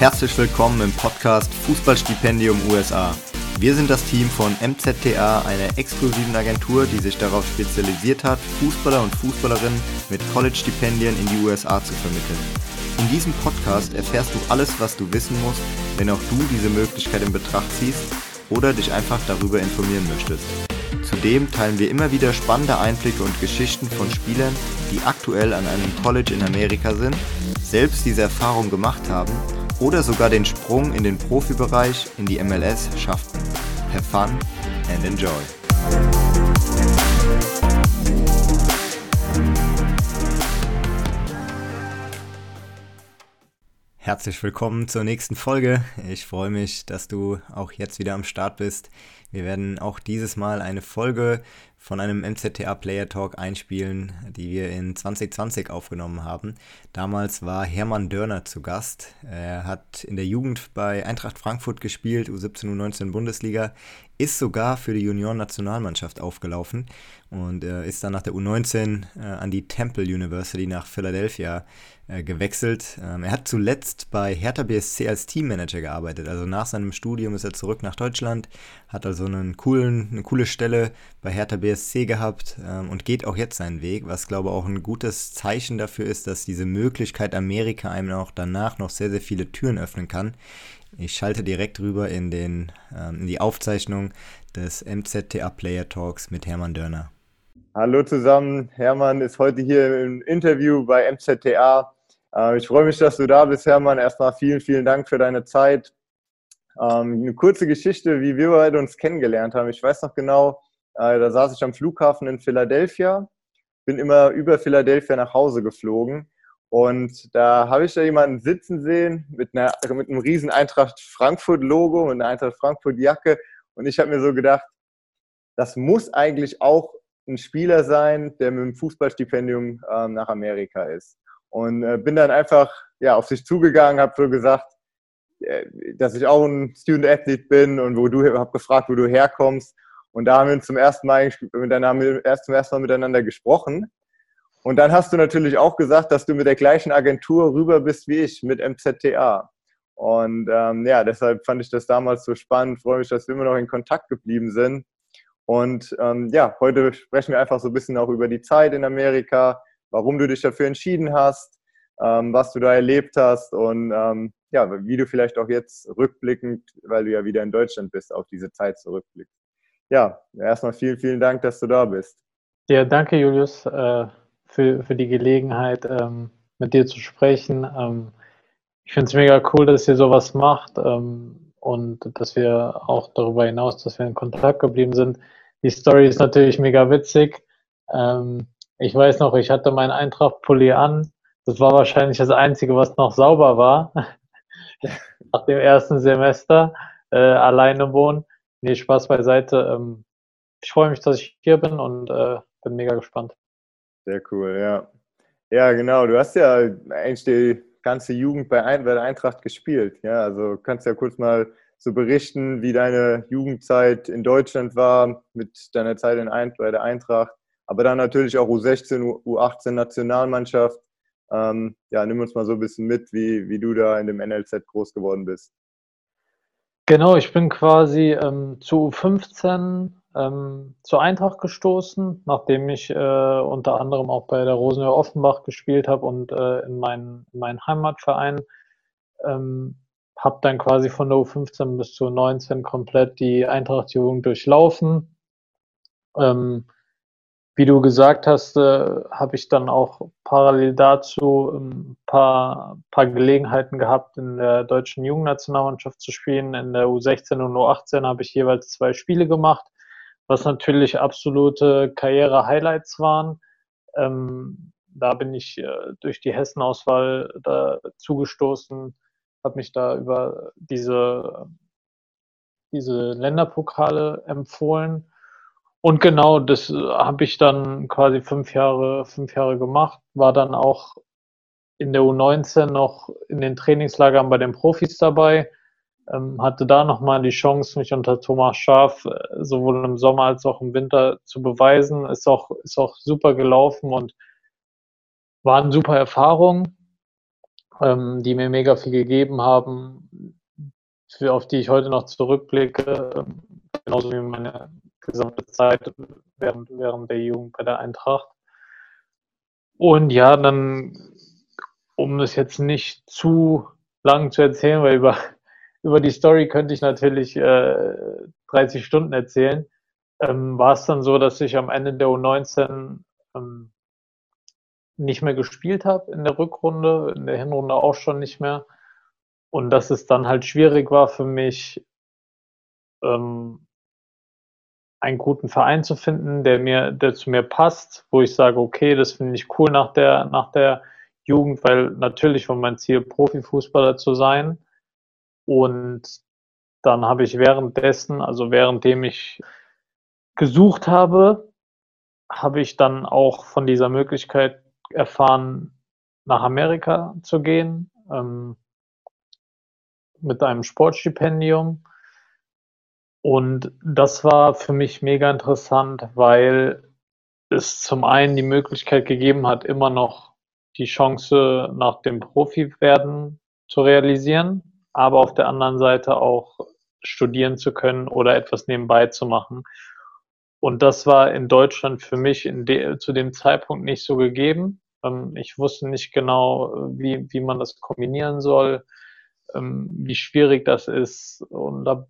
Herzlich willkommen im Podcast Fußballstipendium USA. Wir sind das Team von MZTA, einer exklusiven Agentur, die sich darauf spezialisiert hat, Fußballer und Fußballerinnen mit College-Stipendien in die USA zu vermitteln. In diesem Podcast erfährst du alles, was du wissen musst, wenn auch du diese Möglichkeit in Betracht ziehst oder dich einfach darüber informieren möchtest. Zudem teilen wir immer wieder spannende Einblicke und Geschichten von Spielern, die aktuell an einem College in Amerika sind, selbst diese Erfahrung gemacht haben oder sogar den Sprung in den Profibereich in die MLS schafften. Have fun and enjoy. Herzlich willkommen zur nächsten Folge. Ich freue mich, dass du auch jetzt wieder am Start bist. Wir werden auch dieses Mal eine Folge von einem MZTA Player Talk einspielen, die wir in 2020 aufgenommen haben. Damals war Hermann Dörner zu Gast. Er hat in der Jugend bei Eintracht Frankfurt gespielt, U17, U19 Bundesliga, ist sogar für die Junioren-Nationalmannschaft aufgelaufen und äh, ist dann nach der U19 äh, an die Temple University nach Philadelphia äh, gewechselt. Ähm, er hat zuletzt bei Hertha BSC als Teammanager gearbeitet. Also nach seinem Studium ist er zurück nach Deutschland, hat also einen coolen, eine coole Stelle bei Hertha BSC gehabt ähm, und geht auch jetzt seinen Weg, was glaube ich auch ein gutes Zeichen dafür ist, dass diese Möglichkeit Amerika einem auch danach noch sehr, sehr viele Türen öffnen kann. Ich schalte direkt rüber in, den, ähm, in die Aufzeichnung des MZTA Player Talks mit Hermann Dörner. Hallo zusammen, Hermann ist heute hier im Interview bei MZTA. Äh, ich freue mich, dass du da bist, Hermann. Erstmal vielen, vielen Dank für deine Zeit. Ähm, eine kurze Geschichte, wie wir beide uns kennengelernt haben. Ich weiß noch genau, äh, da saß ich am Flughafen in Philadelphia, bin immer über Philadelphia nach Hause geflogen und da habe ich da jemanden sitzen sehen mit, einer, mit einem riesen Eintracht Frankfurt-Logo, und einer Eintracht Frankfurt-Jacke. Und ich habe mir so gedacht, das muss eigentlich auch ein Spieler sein, der mit einem Fußballstipendium ähm, nach Amerika ist. Und äh, bin dann einfach ja, auf sich zugegangen, habe so gesagt, äh, dass ich auch ein Student Athlete bin und wo du habe gefragt, wo du herkommst. Und da haben wir zum ersten Mal, dann haben wir erst zum ersten Mal miteinander gesprochen. Und dann hast du natürlich auch gesagt, dass du mit der gleichen Agentur rüber bist wie ich, mit MZTA. Und ähm, ja, deshalb fand ich das damals so spannend, freue mich, dass wir immer noch in Kontakt geblieben sind. Und ähm, ja, heute sprechen wir einfach so ein bisschen auch über die Zeit in Amerika, warum du dich dafür entschieden hast, ähm, was du da erlebt hast und ähm, ja, wie du vielleicht auch jetzt rückblickend, weil du ja wieder in Deutschland bist, auf diese Zeit zurückblickst. Ja, erstmal vielen, vielen Dank, dass du da bist. Ja, danke, Julius. Äh für, für die Gelegenheit, ähm, mit dir zu sprechen. Ähm, ich finde es mega cool, dass ihr sowas macht ähm, und dass wir auch darüber hinaus, dass wir in Kontakt geblieben sind. Die Story ist natürlich mega witzig. Ähm, ich weiß noch, ich hatte meinen Eintracht-Pulli an. Das war wahrscheinlich das Einzige, was noch sauber war. Nach dem ersten Semester äh, alleine wohnen. Nee, Spaß beiseite. Ähm, ich freue mich, dass ich hier bin und äh, bin mega gespannt. Sehr cool, ja. Ja, genau. Du hast ja eigentlich die ganze Jugend bei, der Eintracht gespielt. Ja, also kannst ja kurz mal so berichten, wie deine Jugendzeit in Deutschland war, mit deiner Zeit in Ein bei der Eintracht, aber dann natürlich auch U16, U18 Nationalmannschaft. Ähm, ja, nimm uns mal so ein bisschen mit, wie, wie du da in dem NLZ groß geworden bist. Genau, ich bin quasi ähm, zu U15 ähm, zur Eintracht gestoßen, nachdem ich äh, unter anderem auch bei der Rosenhöhe Offenbach gespielt habe und äh, in meinen mein Heimatverein. Ähm, habe dann quasi von der U15 bis zur 19 komplett die Eintracht-Jugend durchlaufen. Ähm, wie du gesagt hast, äh, habe ich dann auch parallel dazu ein paar, paar Gelegenheiten gehabt, in der deutschen Jugendnationalmannschaft zu spielen. In der U16 und U18 habe ich jeweils zwei Spiele gemacht was natürlich absolute Karriere-Highlights waren. Ähm, da bin ich äh, durch die Hessen-Auswahl da zugestoßen, habe mich da über diese, diese Länderpokale empfohlen. Und genau, das habe ich dann quasi fünf Jahre, fünf Jahre gemacht, war dann auch in der U19 noch in den Trainingslagern bei den Profis dabei hatte da nochmal die Chance, mich unter Thomas Schaf äh, sowohl im Sommer als auch im Winter zu beweisen. Ist auch, ist auch super gelaufen und war eine super Erfahrung. ähm, die mir mega viel gegeben haben, für, auf die ich heute noch zurückblicke, genauso wie meine gesamte Zeit während, während der Jugend bei der Eintracht. Und ja, dann, um es jetzt nicht zu lang zu erzählen, weil über, über die Story könnte ich natürlich äh, 30 Stunden erzählen, ähm, war es dann so, dass ich am Ende der U19 ähm, nicht mehr gespielt habe in der Rückrunde, in der Hinrunde auch schon nicht mehr. Und dass es dann halt schwierig war für mich, ähm, einen guten Verein zu finden, der mir, der zu mir passt, wo ich sage, okay, das finde ich cool nach der, nach der Jugend, weil natürlich war mein Ziel, Profifußballer zu sein. Und dann habe ich währenddessen, also währenddem ich gesucht habe, habe ich dann auch von dieser Möglichkeit erfahren, nach Amerika zu gehen, ähm, mit einem Sportstipendium. Und das war für mich mega interessant, weil es zum einen die Möglichkeit gegeben hat, immer noch die Chance nach dem Profi-Werden zu realisieren, aber auf der anderen Seite auch studieren zu können oder etwas nebenbei zu machen. Und das war in Deutschland für mich de zu dem Zeitpunkt nicht so gegeben. Ähm, ich wusste nicht genau, wie, wie man das kombinieren soll, ähm, wie schwierig das ist. Und da,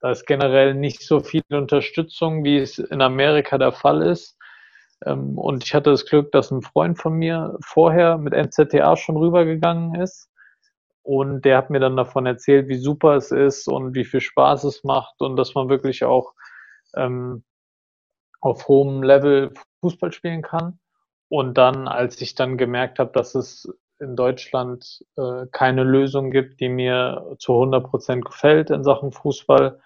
da ist generell nicht so viel Unterstützung, wie es in Amerika der Fall ist. Ähm, und ich hatte das Glück, dass ein Freund von mir vorher mit NZTA schon rübergegangen ist. Und der hat mir dann davon erzählt, wie super es ist und wie viel Spaß es macht und dass man wirklich auch ähm, auf hohem Level Fußball spielen kann. Und dann, als ich dann gemerkt habe, dass es in Deutschland äh, keine Lösung gibt, die mir zu 100 Prozent gefällt in Sachen Fußball,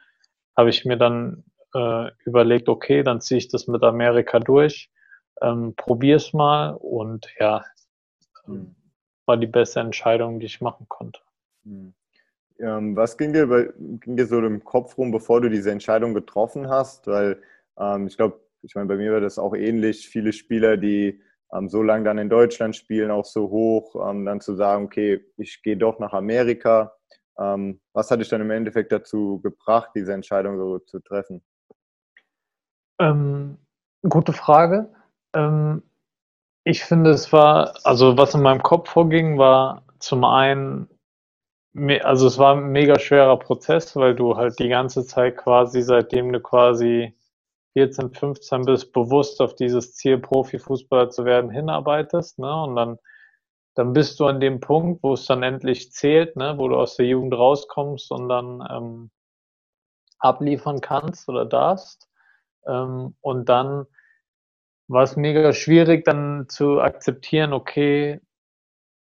habe ich mir dann äh, überlegt, okay, dann ziehe ich das mit Amerika durch, ähm, probier's mal und ja, mhm. War die beste Entscheidung, die ich machen konnte. Mhm. Ähm, was ging dir, bei, ging dir so im Kopf rum, bevor du diese Entscheidung getroffen hast? Weil ähm, ich glaube, ich meine, bei mir war das auch ähnlich. Viele Spieler, die ähm, so lange dann in Deutschland spielen, auch so hoch, ähm, dann zu sagen, okay, ich gehe doch nach Amerika. Ähm, was hat dich dann im Endeffekt dazu gebracht, diese Entscheidung so zu treffen? Ähm, gute Frage. Ich finde, es war, also was in meinem Kopf vorging, war zum einen, also es war ein mega schwerer Prozess, weil du halt die ganze Zeit quasi, seitdem du quasi 14, 15 bist, bewusst auf dieses Ziel, Profifußballer zu werden, hinarbeitest. Ne? Und dann, dann bist du an dem Punkt, wo es dann endlich zählt, ne? wo du aus der Jugend rauskommst und dann ähm, abliefern kannst oder darfst. Ähm, und dann war es mega schwierig, dann zu akzeptieren, okay,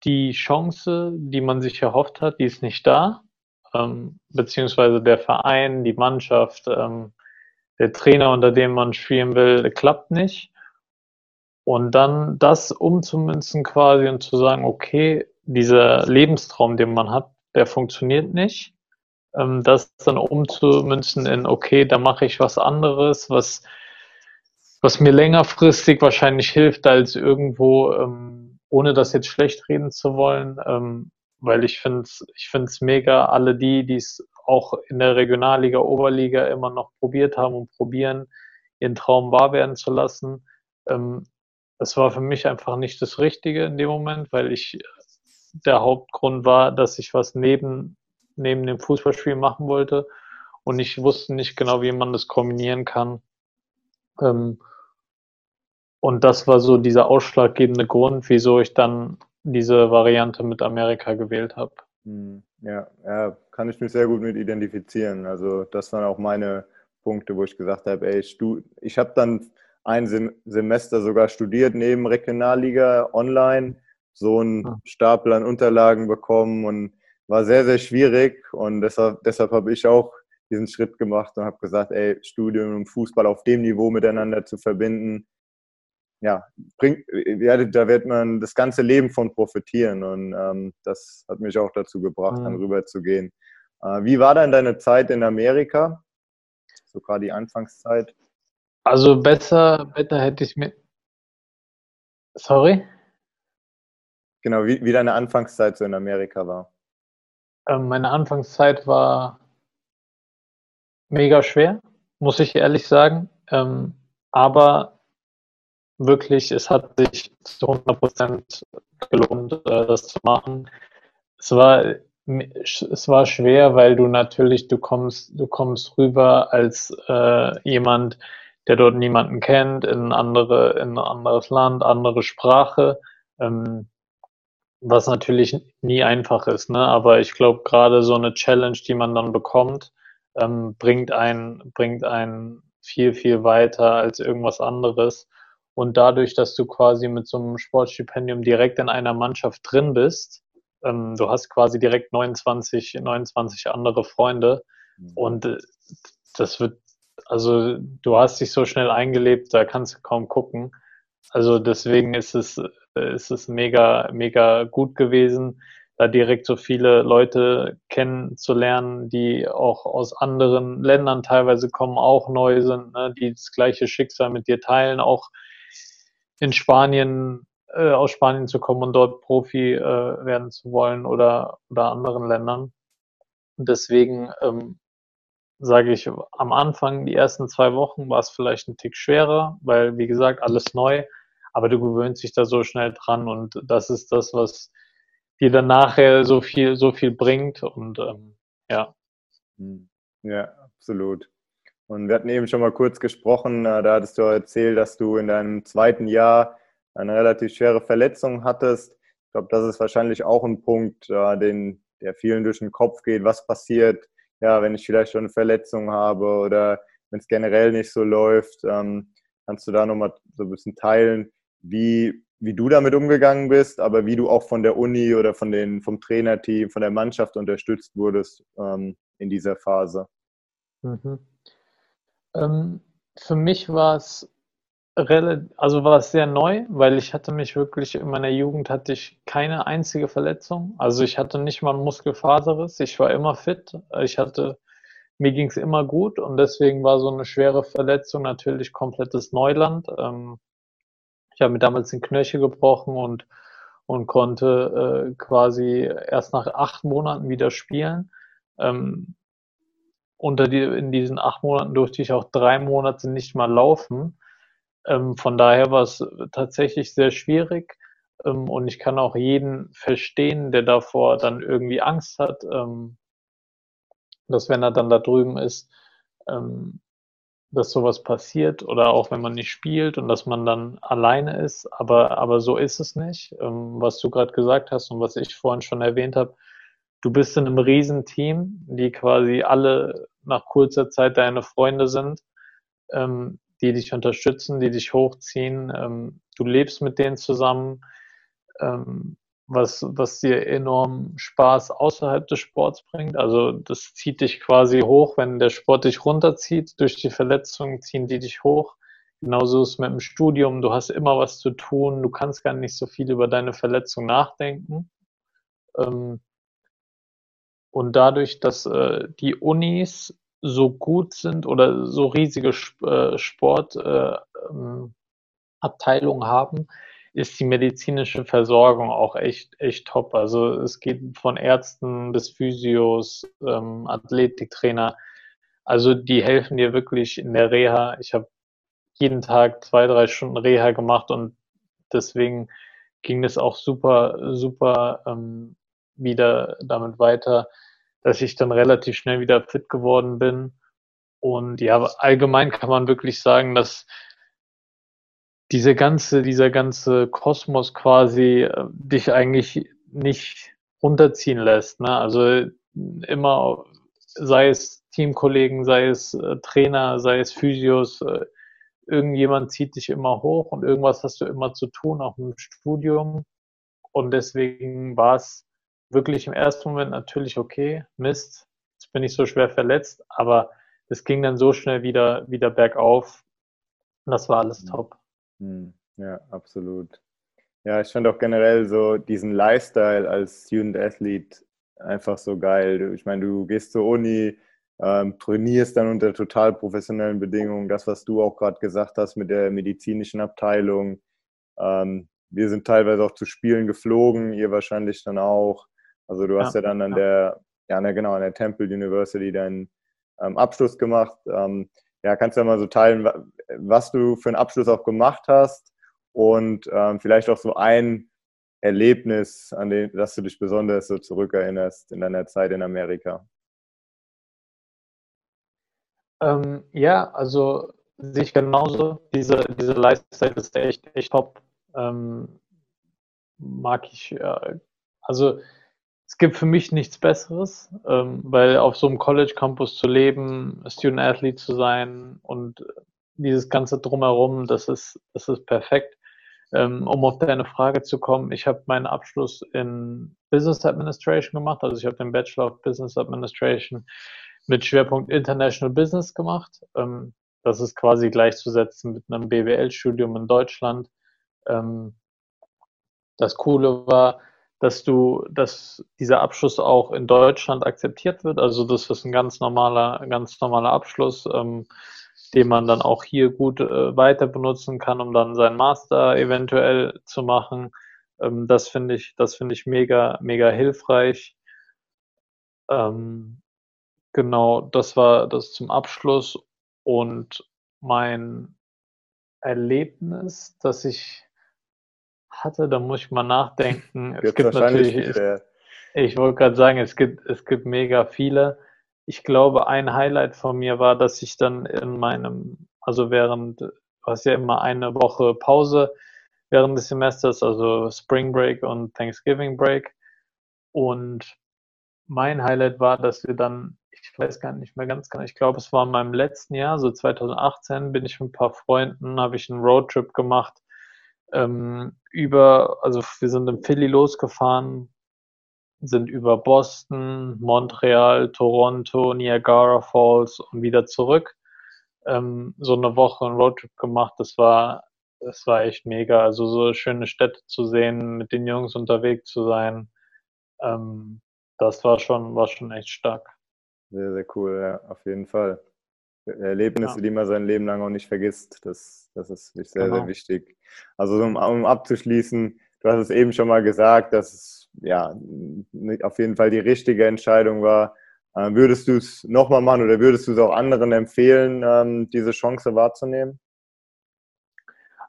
die Chance, die man sich erhofft hat, die ist nicht da. Ähm, beziehungsweise der Verein, die Mannschaft, ähm, der Trainer, unter dem man spielen will, klappt nicht. Und dann das umzumünzen quasi und zu sagen, okay, dieser Lebenstraum, den man hat, der funktioniert nicht. Ähm, das dann umzumünzen in, okay, da mache ich was anderes, was, was mir längerfristig wahrscheinlich hilft, als irgendwo, ähm, ohne das jetzt schlecht reden zu wollen, ähm, weil ich finde es ich find's mega, alle die, die es auch in der Regionalliga, Oberliga immer noch probiert haben und probieren, ihren Traum wahr werden zu lassen. Ähm, es war für mich einfach nicht das Richtige in dem Moment, weil ich der Hauptgrund war, dass ich was neben, neben dem Fußballspiel machen wollte und ich wusste nicht genau, wie man das kombinieren kann. Ähm, und das war so dieser ausschlaggebende Grund, wieso ich dann diese Variante mit Amerika gewählt habe. Hm, ja, ja, kann ich mich sehr gut mit identifizieren. Also das waren auch meine Punkte, wo ich gesagt habe, ey, ich habe dann ein Semester sogar studiert neben Regionalliga online, so einen ah. Stapel an Unterlagen bekommen und war sehr, sehr schwierig und deshalb, deshalb habe ich auch diesen Schritt gemacht und habe gesagt, ey, Studium und Fußball auf dem Niveau miteinander zu verbinden, ja, bringt, ja, da wird man das ganze Leben von profitieren. Und ähm, das hat mich auch dazu gebracht, mhm. dann rüber zu gehen. Äh, wie war dann deine Zeit in Amerika? So gerade die Anfangszeit? Also besser, besser hätte ich mir. Sorry? genau, wie, wie deine Anfangszeit so in Amerika war. Ähm, meine Anfangszeit war mega schwer, muss ich ehrlich sagen. Ähm, aber wirklich, es hat sich zu 100 Prozent gelohnt, äh, das zu machen. Es war, es war schwer, weil du natürlich, du kommst, du kommst rüber als äh, jemand, der dort niemanden kennt, in, andere, in ein anderes Land, andere Sprache, ähm, was natürlich nie einfach ist. Ne? Aber ich glaube, gerade so eine Challenge, die man dann bekommt, ähm, bringt einen, bringt einen viel, viel weiter als irgendwas anderes. Und dadurch, dass du quasi mit so einem Sportstipendium direkt in einer Mannschaft drin bist, ähm, du hast quasi direkt 29, 29 andere Freunde mhm. und äh, das wird, also du hast dich so schnell eingelebt, da kannst du kaum gucken. Also deswegen ist es, äh, ist es mega, mega gut gewesen, da direkt so viele Leute kennenzulernen, die auch aus anderen Ländern teilweise kommen, auch neu sind, ne, die das gleiche Schicksal mit dir teilen, auch in Spanien, äh, aus Spanien zu kommen und dort Profi äh, werden zu wollen oder, oder anderen Ländern. Deswegen ähm, sage ich, am Anfang, die ersten zwei Wochen war es vielleicht ein Tick schwerer, weil, wie gesagt, alles neu, aber du gewöhnst dich da so schnell dran und das ist das, was dir dann nachher so viel, so viel bringt und ähm, ja. Hm. Ja, absolut. Und wir hatten eben schon mal kurz gesprochen, äh, da hattest du erzählt, dass du in deinem zweiten Jahr eine relativ schwere Verletzung hattest. Ich glaube, das ist wahrscheinlich auch ein Punkt, äh, den, der vielen durch den Kopf geht. Was passiert, ja, wenn ich vielleicht schon eine Verletzung habe oder wenn es generell nicht so läuft? Ähm, kannst du da nochmal so ein bisschen teilen, wie, wie du damit umgegangen bist, aber wie du auch von der Uni oder von den, vom Trainerteam, von der Mannschaft unterstützt wurdest ähm, in dieser Phase? Mhm. Ähm, für mich war es also war es sehr neu, weil ich hatte mich wirklich in meiner Jugend hatte ich keine einzige Verletzung. Also ich hatte nicht mal einen Muskelfaserriss. Ich war immer fit. Ich hatte, mir ging es immer gut und deswegen war so eine schwere Verletzung natürlich komplettes Neuland. Ähm, ich habe mir damals den Knöchel gebrochen und und konnte äh, quasi erst nach acht Monaten wieder spielen. Ähm, unter die, in diesen acht Monaten durfte ich auch drei Monate nicht mal laufen. Ähm, von daher war es tatsächlich sehr schwierig. Ähm, und ich kann auch jeden verstehen, der davor dann irgendwie Angst hat, ähm, dass wenn er dann da drüben ist, ähm, dass sowas passiert oder auch wenn man nicht spielt und dass man dann alleine ist. Aber, aber so ist es nicht. Ähm, was du gerade gesagt hast und was ich vorhin schon erwähnt habe, du bist in einem Riesenteam, die quasi alle nach kurzer Zeit deine Freunde sind, ähm, die dich unterstützen, die dich hochziehen. Ähm, du lebst mit denen zusammen, ähm, was, was dir enorm Spaß außerhalb des Sports bringt. Also das zieht dich quasi hoch, wenn der Sport dich runterzieht. Durch die Verletzungen ziehen die dich hoch. Genauso ist es mit dem Studium. Du hast immer was zu tun. Du kannst gar nicht so viel über deine Verletzung nachdenken. Ähm, und dadurch, dass äh, die Unis so gut sind oder so riesige äh, Sportabteilungen äh, ähm, haben, ist die medizinische Versorgung auch echt, echt top. Also es geht von Ärzten bis Physios, ähm, Athletiktrainer. Also die helfen dir wirklich in der Reha. Ich habe jeden Tag zwei, drei Stunden Reha gemacht und deswegen ging es auch super, super ähm, wieder damit weiter, dass ich dann relativ schnell wieder fit geworden bin. Und ja, allgemein kann man wirklich sagen, dass diese ganze, dieser ganze Kosmos quasi äh, dich eigentlich nicht runterziehen lässt. Ne? Also immer, sei es Teamkollegen, sei es äh, Trainer, sei es Physios, äh, irgendjemand zieht dich immer hoch und irgendwas hast du immer zu tun, auch im Studium. Und deswegen war es wirklich im ersten Moment natürlich, okay, Mist, jetzt bin ich so schwer verletzt, aber es ging dann so schnell wieder, wieder bergauf. Und das war alles top. Hm, ja, absolut. Ja, ich fand auch generell so diesen Lifestyle als Student Athlete einfach so geil. Ich meine, du gehst zur Uni, ähm, trainierst dann unter total professionellen Bedingungen. Das, was du auch gerade gesagt hast mit der medizinischen Abteilung, ähm, wir sind teilweise auch zu Spielen geflogen, ihr wahrscheinlich dann auch. Also du hast ja, ja dann an ja. der, ja ne, genau, an der Temple University deinen ähm, Abschluss gemacht. Ähm, ja, kannst du ja mal so teilen, was du für einen Abschluss auch gemacht hast und ähm, vielleicht auch so ein Erlebnis, an dem, das du dich besonders so zurückerinnerst in deiner Zeit in Amerika. Ähm, ja, also sehe ich genauso. Diese, diese Lifestyle ist echt, echt top. Ähm, mag ich, äh, also es gibt für mich nichts Besseres, ähm, weil auf so einem College Campus zu leben, Student Athlete zu sein und dieses ganze drumherum, das ist, das ist perfekt. Ähm, um auf deine Frage zu kommen, ich habe meinen Abschluss in Business Administration gemacht, also ich habe den Bachelor of Business Administration mit Schwerpunkt International Business gemacht. Ähm, das ist quasi gleichzusetzen mit einem BWL-Studium in Deutschland. Ähm, das Coole war, dass du, dass dieser Abschluss auch in Deutschland akzeptiert wird. Also das ist ein ganz normaler, ganz normaler Abschluss, ähm, den man dann auch hier gut äh, weiter benutzen kann, um dann seinen Master eventuell zu machen. Ähm, das finde ich, das finde ich mega, mega hilfreich. Ähm, genau, das war das zum Abschluss und mein Erlebnis, das ich hatte, da muss ich mal nachdenken. es gibt natürlich, es, ich wollte gerade sagen, es gibt, es gibt mega viele. Ich glaube, ein Highlight von mir war, dass ich dann in meinem, also während, du hast ja immer eine Woche Pause während des Semesters, also Spring Break und Thanksgiving Break. Und mein Highlight war, dass wir dann, ich weiß gar nicht mehr ganz genau, ich glaube, es war in meinem letzten Jahr, so 2018, bin ich mit ein paar Freunden, habe ich einen Roadtrip gemacht ähm, über, also wir sind in Philly losgefahren, sind über Boston, Montreal, Toronto, Niagara Falls und wieder zurück. Ähm, so eine Woche einen Roadtrip gemacht. Das war, das war echt mega. Also so schöne Städte zu sehen, mit den Jungs unterwegs zu sein. Ähm, das war schon, war schon echt stark. Sehr, sehr cool, ja, auf jeden Fall. Erlebnisse, ja. die man sein Leben lang auch nicht vergisst. Das, das ist sehr, genau. sehr wichtig. Also um, um, abzuschließen, du hast es eben schon mal gesagt, dass es ja auf jeden Fall die richtige Entscheidung war. Äh, würdest du es nochmal machen oder würdest du es auch anderen empfehlen, ähm, diese Chance wahrzunehmen?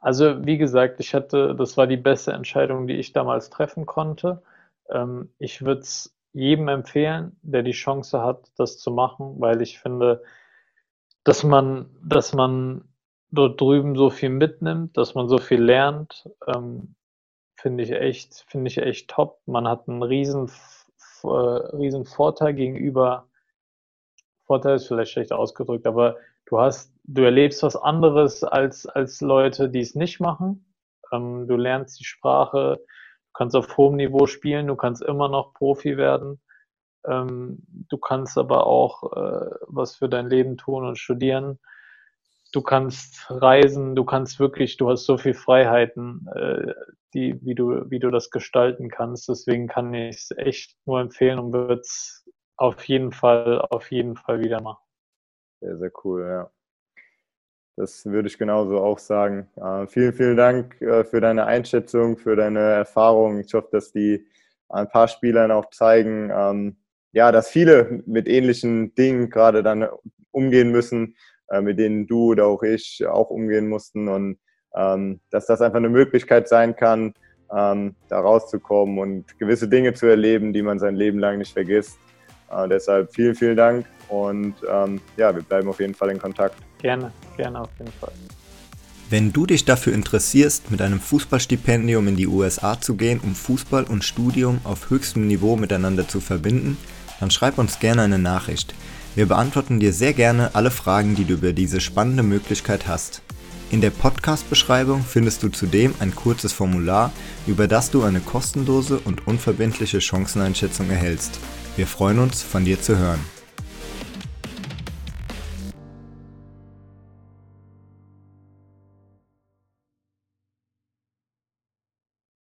Also wie gesagt, ich hatte, das war die beste Entscheidung, die ich damals treffen konnte. Ähm, ich würde es jedem empfehlen, der die Chance hat, das zu machen, weil ich finde, dass man, dass man dort drüben so viel mitnimmt, dass man so viel lernt, ähm, finde ich echt, finde ich echt top. Man hat einen riesen, äh, riesen Vorteil gegenüber, Vorteil ist vielleicht schlecht ausgedrückt, aber du hast, du erlebst was anderes als, als Leute, die es nicht machen. Ähm, du lernst die Sprache, du kannst auf hohem Niveau spielen, du kannst immer noch Profi werden. Ähm, du kannst aber auch äh, was für dein Leben tun und studieren. Du kannst reisen, du kannst wirklich, du hast so viel Freiheiten, äh, die, wie du, wie du das gestalten kannst. Deswegen kann ich es echt nur empfehlen und würde es auf jeden Fall, auf jeden Fall wieder machen. Sehr, sehr cool, ja. Das würde ich genauso auch sagen. Äh, vielen, vielen Dank äh, für deine Einschätzung, für deine Erfahrung. Ich hoffe, dass die ein paar Spielern auch zeigen, ähm, ja, dass viele mit ähnlichen Dingen gerade dann umgehen müssen, äh, mit denen du oder auch ich auch umgehen mussten und ähm, dass das einfach eine Möglichkeit sein kann, ähm, da rauszukommen und gewisse Dinge zu erleben, die man sein Leben lang nicht vergisst. Äh, deshalb vielen, vielen Dank und ähm, ja, wir bleiben auf jeden Fall in Kontakt. Gerne, gerne auf jeden Fall. Wenn du dich dafür interessierst, mit einem Fußballstipendium in die USA zu gehen, um Fußball und Studium auf höchstem Niveau miteinander zu verbinden, dann schreib uns gerne eine Nachricht. Wir beantworten dir sehr gerne alle Fragen, die du über diese spannende Möglichkeit hast. In der Podcast-Beschreibung findest du zudem ein kurzes Formular, über das du eine kostenlose und unverbindliche Chanceneinschätzung erhältst. Wir freuen uns, von dir zu hören.